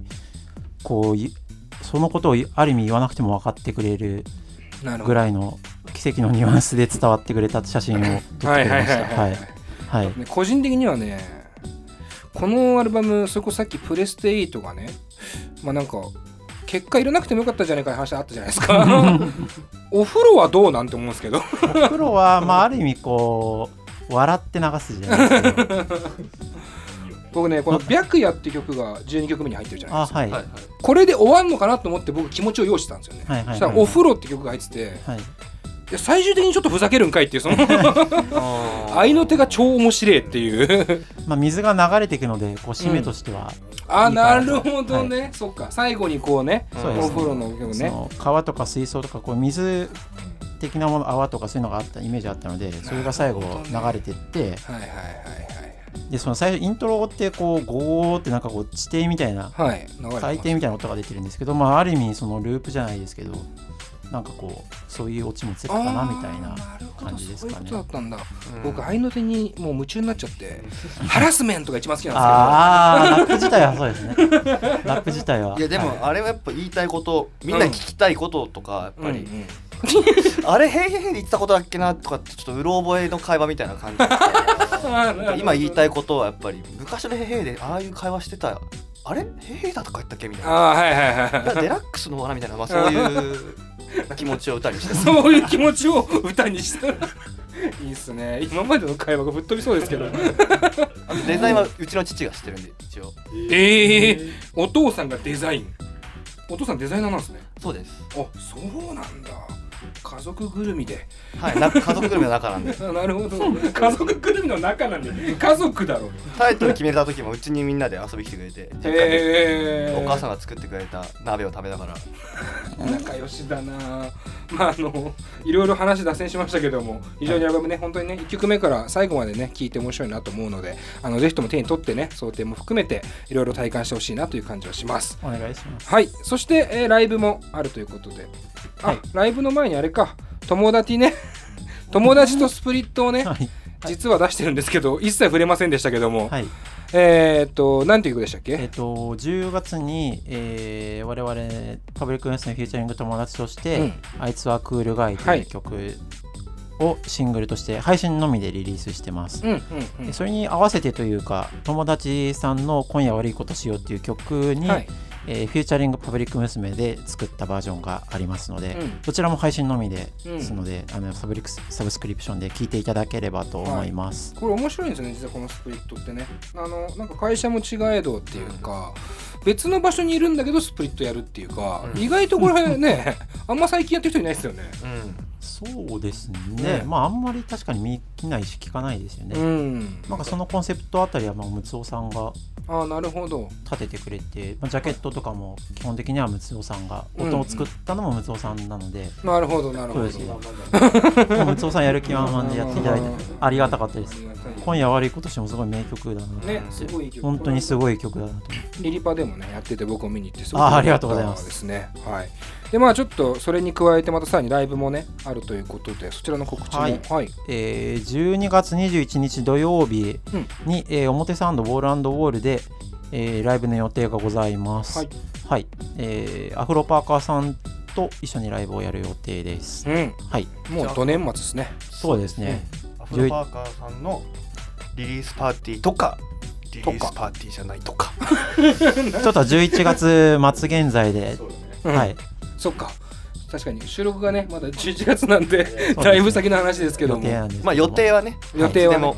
こうそのことをある意味言わなくても分かってくれるぐらいの奇跡のニュアンスで伝わってくれた写真を撮ってくれました。はいはい、個人的にはねこのアルバムそれこそさっきプレステ8がねまあなんか結果入れなくてもよかったんじゃないかって話あったじゃないですか。<laughs> お風呂はどうなんて思うんですけど。お風呂はまあある意味こう笑って流すじゃないですか。<laughs> 僕ねこの「白夜」って曲が12曲目に入ってるじゃないですか、はい、これで終わんのかなと思って僕気持ちを用意してたんですよね、はいはいはい、そしたら「お風呂」って曲が入ってて、はい。や最終的にちょっとふざけるんかいっていうその <laughs> 愛の手が超面白いっていう。まあ水が流れていくのでこう締めとしては、うん、あなるほどね、はい、そっか。最後にこうね、うお風呂のね。川とか水槽とかこう水的なもの泡とかそういうのがあったイメージあったのでそれが最後流れてって、ね、はいはいはい。でその最初イントロってこうゴーってなんかこう地底みたいな、はい、海底みたいな音が出てるんですけど、まあ、ある意味そのループじゃないですけどなんかこうそういうオチもつくかなみたいな感じですかね。そういうことだったんだ。うん、僕愛の手にもう夢中になっちゃって、ハラスメントが一番好きなんですけど。ああラップ自体はそうですね。<laughs> ラップ自体は。いやでもあれはやっぱ言いたいことみんな聞きたいこととかやっぱり。うんうんあれ「へいへいへい」で言ったことだっけなとかってちょっとうろ覚えの会話みたいな感じで <laughs> 今言いたいことはやっぱり昔の「へいへい」でああいう会話してたあれ「へいへい」だとか言ったっけ？みたいなあ、はいはいはい、デラックスの罠みたいな、まあ、そういう <laughs> 気持ちを歌にしてそういう気持ちを歌にしたいいっすね。今までの会話がぶっ飛びそうですけど。デザインはうちの父が知ってるんで一応。ええー、お父さんがデザイン。お父さんデザイナーなんですね。そうです。あそうなんだ家族ぐるみで。はいな <laughs> 家族ぐるみの中なんで。<laughs> なるほど。家族ぐるみの中なんで。家族だろう。タイトル決めた時もうちにみんなで遊び来てくれてへお母さんが作ってくれた鍋を食べながら。<laughs> 仲良しだな。まああのいろいろ話脱線しましたけども非常にアルバムね、はい、本当にね1曲目から最後までね聞いて面白いなと思うのであのぜひとも手に取ってね想定も含めていろいろ体感してほしいなという感じはします。お願いします。はい。そして、えー、ライブもあるということであ、はい、ライブの前にあれか。友達ね。<laughs> 友達とスプリットをね、はい、実は出してるんですけど一切触れませんでしたけども、はい、えー、っと何ていう曲でしたっけ？えー、っと10月に、えー、我々パブリックニュースのフューチャリング友達として「うん、あいつはクールガイ」という曲、をシングルとして配信のみでリリースしてます、それに合わせてというか友達さんの「今夜悪いことしよう」っていう曲に、はい、えー、フューチャリングパブリック娘で作ったバージョンがありますので、うん、どちらも配信のみですので、うん、あのサブリクサブスクリプションで聞いていただければと思います、はい、これ面白いんですよね実はこのスプリットってね。あのなんか会社も違えどっていうか、うん、別の場所にいるんだけどスプリットやるっていうか、意外とこれね <laughs> あんま最近やってる人いないですよね、そうですね、ね、まああんまり確かに見ないし聞かないですよね、うん、なんかそのコンセプトあたりはまあムツオさんがあなるほど。立ててくれて、まあ、ジャケットとかも基本的にはムツオさんが音を作ったのもムツオさんなので、なるほどなるほど。ムツオさんやる気満々でやっていただいてありがたかったです。今夜悪いことしてもすごい名曲だなねすごい曲本当にすごい曲だなとリリパでもねやってて僕を見に行ってすごいあありがとうございます。ですね。はい。でまあちょっとそれに加えてまたさらにライブもねあるということでそちらの告知も。はい、はい、えー、12月21日土曜日に、うん、えー、表参道ウォールウォールでえー、ライブの予定がございます。はい、はい、えー、アフロパーカーさんと一緒にライブをやる予定です。うん、はい。もう土年末ですね。そうですね。アフロパーカーさんのリリースパーティーとか。リリースパーティーじゃないとか。<laughs> ちょっと11月末現在で、ね、はい、そっか。確かに収録がねまだ11月なんで <laughs> だいぶ先の話ですけどもまあ予定はね予定は、ね、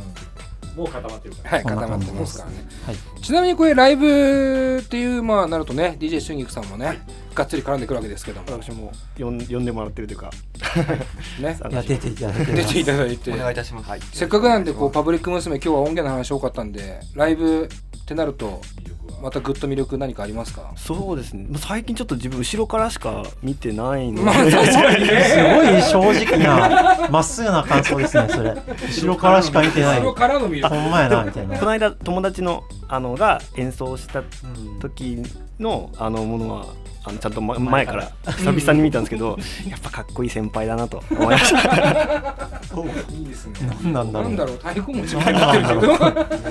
もう固まってるから、はい、固まってますからね、はい、ちなみにこれライブっていうまあなるとね DJ 春菊さんもね、はい、がっつり絡んでくるわけですけど。も私も呼ん呼んでもらってるというか。<laughs> ね。いや出ていただいて出ていただいて。お願いいたします、せっかくなんでこうパブリック娘。今日は音源の話多かったんでライブってなるとまたグッと魅力何かありますか？そうですね。まあ最近ちょっと自分後ろからしか見てないので、すごい正直なまっすぐな感想ですね <laughs> それ。後ろからしか見てない。後ろからの魅力ほんまやなみたいな。この間友達のあのが演奏した時のあのものはあのちゃんとま前から。久々に見たんですけど <laughs> やっぱかっこいい先輩だなと思いました。いいですね何なんだろう。んなだろう。太鼓持ちみたいになってるけど。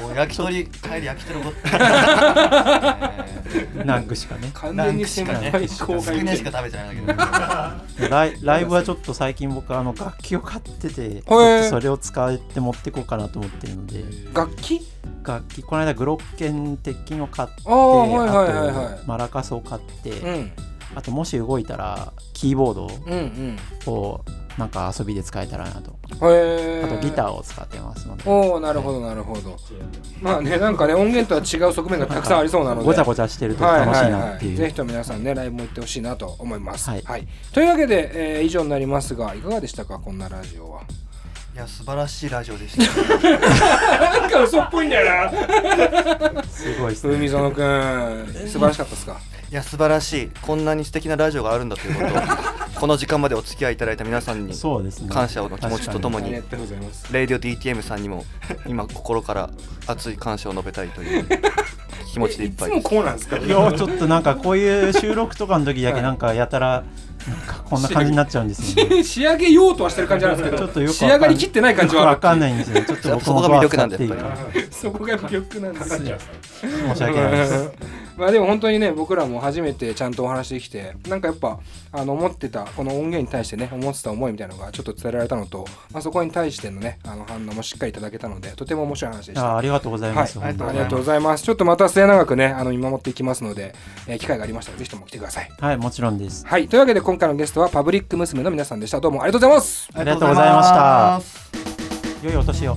もう焼き鳥帰り焼き鳥ご <laughs> <laughs> っ何句しかね。完全に先輩後少輩年しか食べてないんだけど。ライライブはちょっと最近僕あの楽器を買っててちー。ょっとそれを使って持ってこうかなと思ってるので。楽器？楽器。この間グロッケン鉄筋を買ってああはいはいはいはい。あとマラカスを買って、うん。あともし動いたらキーボードうんうん。をなんか遊びで使えたらなと。へえあとギターを使ってますので。おおなるほどなるほど。まあねなんかね音源とは違う側面がたくさんありそうなので。ごちゃごちゃしてると楽しいなっていう、ぜひとも皆さんねライブも行ってほしいなと思います、ははいい。というわけで、えー以上になりますがいかがでしたかこんなラジオはいや素晴らしいラジオでした。なんか嘘っぽいんだよな。すごいですね。海園くん素晴らしかったですか？いや素晴らしい。こんなに素敵なラジオがあるんだということを <laughs> この時間までお付き合いいただいた皆さんにそうですね。感謝の気持ちとともにありがとうございますレイディオ DTM さんにも今心から熱い感謝を述べたいという <laughs> 気持ちでいっぱいいつもですこうなんですか？いやちょっとなんかこういう収録とかの時だけなんかやたらなんかこんな感じになっちゃうんですよね。<laughs> 仕上げようとはしてる感じなんですけどちょっとよく仕上がりきってない感じはわかんないんですよ。ねちょっと僕もそこが魅力なんだっていうやっぱそこが魅力なんですよ。申し訳ないですまあでも本当にね僕らも初めてちゃんとお話できてなんかやっぱあの思ってたこの音源に対してね思ってた思いみたいなのがちょっと伝えられたのと、まあ、そこに対してのねあの反応もしっかりいただけたのでとても面白い話でした。あありがとうございます、はい、本当にありがとうございます。ちょっとまた末永くね、あの見守っていきますので、えー機会がありましたらぜひとも来てください。はいもちろんですはい、というわけで今回のゲストはパブリック娘の皆さんでした。どうもありがとうございます。ありがとうございました良いお年を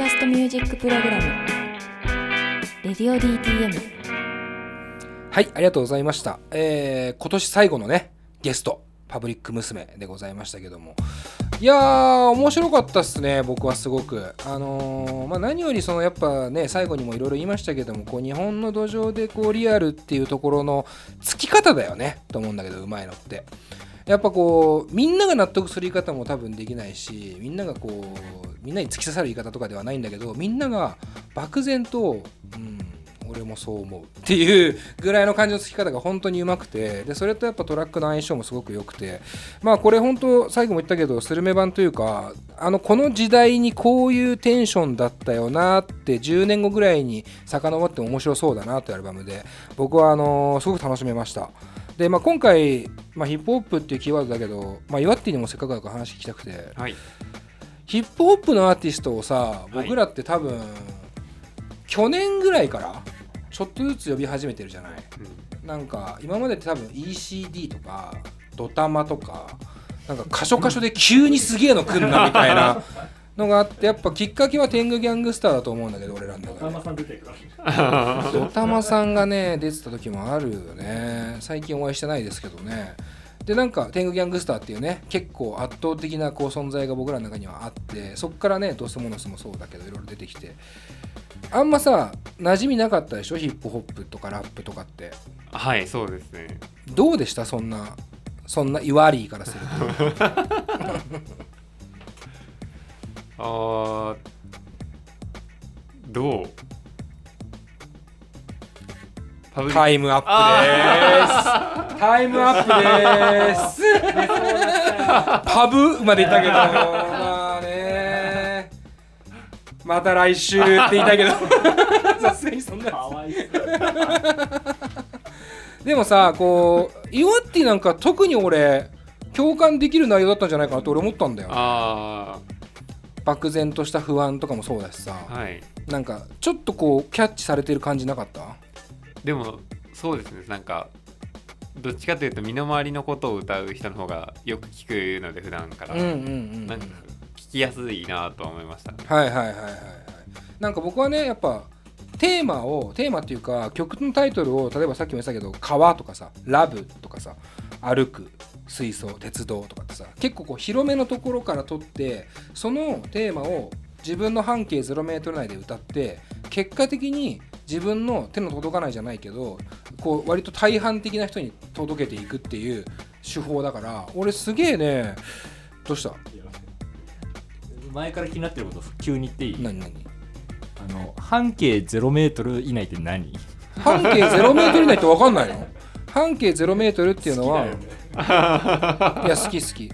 キャストミュージックプログラム「レディオ DTM」はい、ありがとうございました。えー、今年最後のね、ゲスト、パブリック娘でございましたけども。いやー、面白かったっすね、僕はすごく。あのーまあ、何よりそのやっぱね、最後にもいろいろ言いましたけども、こう日本の土壌でこうリアルっていうところのつき方だよね、と思うんだけど、うまいのって。やっぱこうみんなが納得する言い方も多分できないしみんながこうみんなに突き刺さる言い方とかではないんだけどみんなが漠然と、うん、俺もそう思うっていうぐらいの感じのつき方が本当にうまくてでそれとやっぱトラックの相性もすごく良くてまあこれ本当最後も言ったけどスルメ版というかあのこの時代にこういうテンションだったよなって10年後ぐらいに遡っても面白そうだなというアルバムで僕はあのすごく楽しめました。で、まあ、今回、まあ、ヒップホップっていうキーワードだけど、まあ、岩手にもせっかくだから話聞きたくてはい。ヒップホップのアーティストをさはい。僕らって多分、去年ぐらいからちょっとずつ呼び始めてるじゃない。なんか今までって多分 ECD とかドタマとかなんか箇所箇所で急にすげえの来んなみたいな <laughs> のがあってやっぱきっかけは天狗ギャングスターだと思うんだけど俺らの中で。ドタマさんがね出てた時もあるよね。最近お会いしてないですけどねでなんか天狗ギャングスターっていうね結構圧倒的なこう存在が僕らの中にはあってそっからねドスモノスもそうだけどいろいろ出てきて。あんまさ馴染みなかったでしょ？ヒップホップとかラップとかって。はいそうですね。どうでした？そんなそんなイワリーからする <laughs> あーどう？タイムアップですタイムアップです。パブまでいったけど。まあね。また来週って言いたいけど。さすがにそんなでもさこうイワッティなんか特に俺共感できる内容だったんじゃないかなと俺思ったんだよ。あ漠然とした不安とかもそうだしさ。あはい。なんかちょっとこうキャッチされてる感じなかった？でもそうですね。なんかどっちかというと身の回りのことを歌う人の方がよく聞くので普段から、うんうんうんなんか聞きやすいなとは思いましたね。はいはいはいはいはい。なんか僕はねやっぱテーマをテーマっていうか曲のタイトルを例えばさっきも言ったけど「川」とかさ「ラブ」とかさ「歩く」「水槽」「鉄道」とかってさ結構こう広めのところから取ってそのテーマを自分の半径0メートル内で歌って結果的に自分の手の届かないじゃないけどこう割と大半的な人に届けていくっていう手法だから俺すげえねどうした？前から気になってること急に言っていい？何何？あの半径0メートル以内って何？半径0メートル以内って分かんないの？半径0メートルっていうのは、ね。いや好き好き。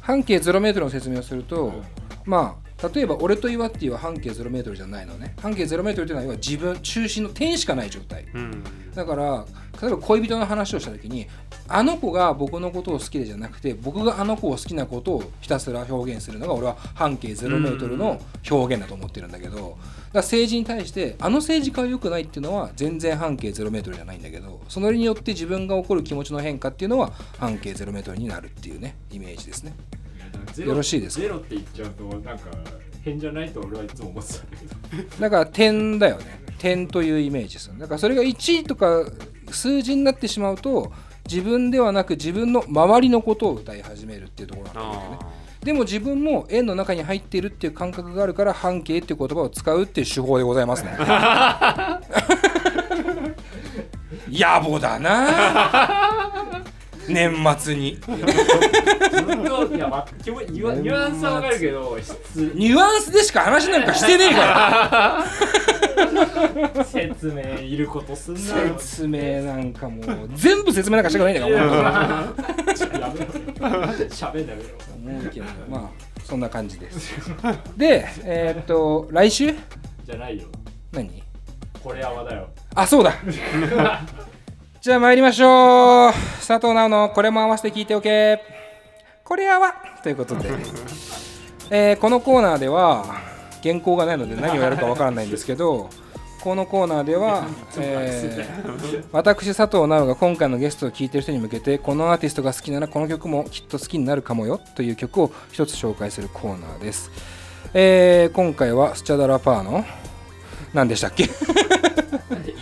半径0メートルの説明をするとまあ例えば俺と岩っていうは半径0メートルじゃないのね。半径0メートルっていうのは要は自分中心の点しかない状態。うん。だから例えば恋人の話をした時にあの子が僕のことを好きでじゃなくて僕があの子を好きなことをひたすら表現するのが俺は半径0メートルの表現だと思ってるんだけどだから政治に対してあの政治家は良くないっていうのは全然半径0メートルじゃないんだけどそれによって自分が起こる気持ちの変化っていうのは半径0メートルになるっていうねイメージですねよろしいですか？ゼロって言っちゃうとなんか変じゃないと俺はいつも思ってたんだけど。だから点だよね。点というイメージですだからそれが1とか数字になってしまうと自分ではなく自分の周りのことを歌い始めるっていうところなんだけどね。あでも自分も円の中に入っているっていう感覚があるから半径っていう言葉を使うっていう手法でございますね。<laughs> 野暮だな年末に。いや、まあ、気もニュアンスはわかるけど質ニュアンスでしか話なんかしてねえから。説明いることすんな説明なんかもう全部説明なんかしたくないんだから。もうや。めろ。喋んだよ。思うけど。まあそんな感じです。でえーっと来週？じゃないよ。何？これ泡だよ。あそうだ <laughs> じゃあ参りましょう。佐藤直のこれも合わせて聞いておけ。これはということで、<laughs> えーこのコーナーでは原稿がないので何をやるかわからないんですけど <laughs> このコーナーでは、えー私佐藤直が今回のゲストを聴いてる人に向けてこのアーティストが好きならこの曲もきっと好きになるかもよという曲を一つ紹介するコーナーです、えー今回はスチャダラパーの何でしたっけ？<laughs>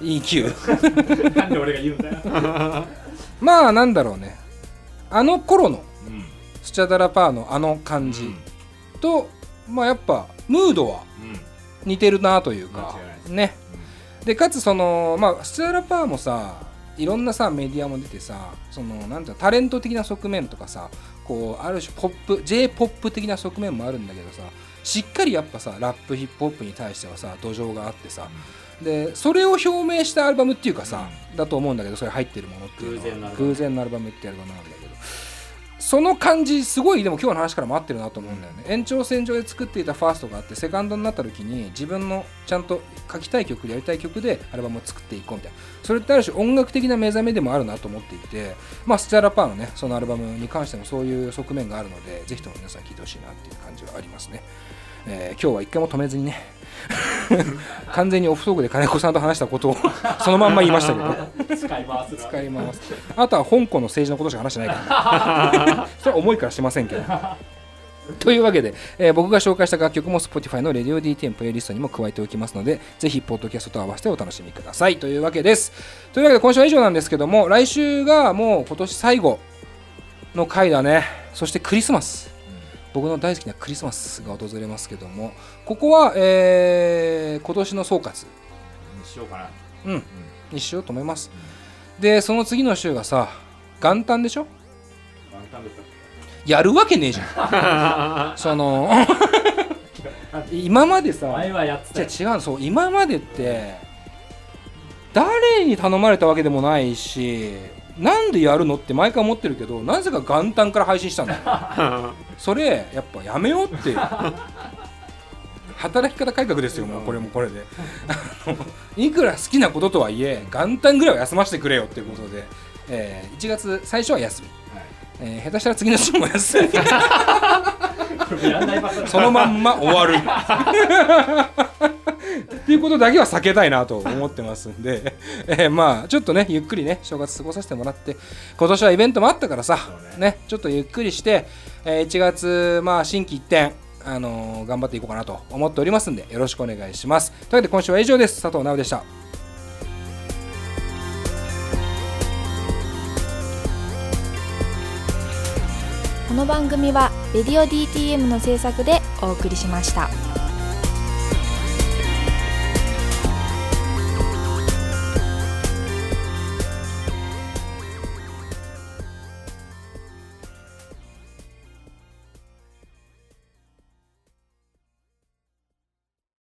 EQ なんで俺が言うんだよ。<laughs> まあなんだろうね。あの頃のうん。スチャダラパーのあの感じと、まあやっぱムードはうん。似てるなというかね。でかつそのまあスチャダラパーもさいろんなさメディアも出てさそのなんてタレント的な側面とかさこうある種ポップ j p o p 的な側面もあるんだけどさしっかりやっぱさラップヒップホップに対してはさ土壌があってさでそれを表明したアルバムっていうかさ、だと思うんだけどそれ入ってるものっていうのは。偶然のアルバム。偶然のアルバムってアルバムな。んだけどその感じすごいでも今日の話からも合ってるなと思うんだよね。延長線上で作っていたファーストがあってセカンドになった時に自分のちゃんと書きたい曲やりたい曲でアルバムを作っていこうみたいな。それってある種音楽的な目覚めでもあるなと思っていてまあスチャラパーのねそのアルバムに関してもそういう側面があるのでぜひとも皆さん聴いてほしいなっていう感じはありますね、えー今日は一回も止めずにね <laughs> 完全にオフトークで金子さんと話したことを <laughs> そのまんま言いましたけど。使い回すな。使います。あとは香港の政治のことしか話してないから。<laughs> それは重いからしませんけど。というわけで、えー僕が紹介した楽曲も Spotify の RadioDTM プレイリストにも加えておきますのでぜひポッドキャストと合わせてお楽しみください。というわけです。というわけで今週は以上なんですけども来週がもう今年最後の回だね。そしてクリスマス僕の大好きなクリスマスが訪れますけどもここは、えー今年の総括。にしようかな。うん、にしようと思います。で、その次の週がさ、元旦でしょ？ワンタンですかやるわけねえじゃん。<laughs> その、<laughs> 今までさ、前はやってたよ。じゃ違うの。そう、今までって、誰に頼まれたわけでもないし、なんでやるのって毎回思ってるけど、なぜか元旦から配信したんだよ。<laughs> それ、やっぱやめようって。働き方改革ですよもうこれもこれで。いくら好きなこととはいえ元旦ぐらいは休ませてくれよっていうことで、えー1月最初は休み、えー下手したら次の週も休み。<laughs> そのまんま終わるっていうことだけは避けたいなと思ってますんで、<laughs> えーまあちょっとねゆっくりね正月過ごさせてもらって今年はイベントもあったからさね。ちょっとゆっくりして、えー1月まあ心機一転あのー頑張っていこうかなと思っておりますんでよろしくお願いします。というわけで今週は以上です。佐藤直でした。この番組は「レディオ DTM」の制作でお送りしました。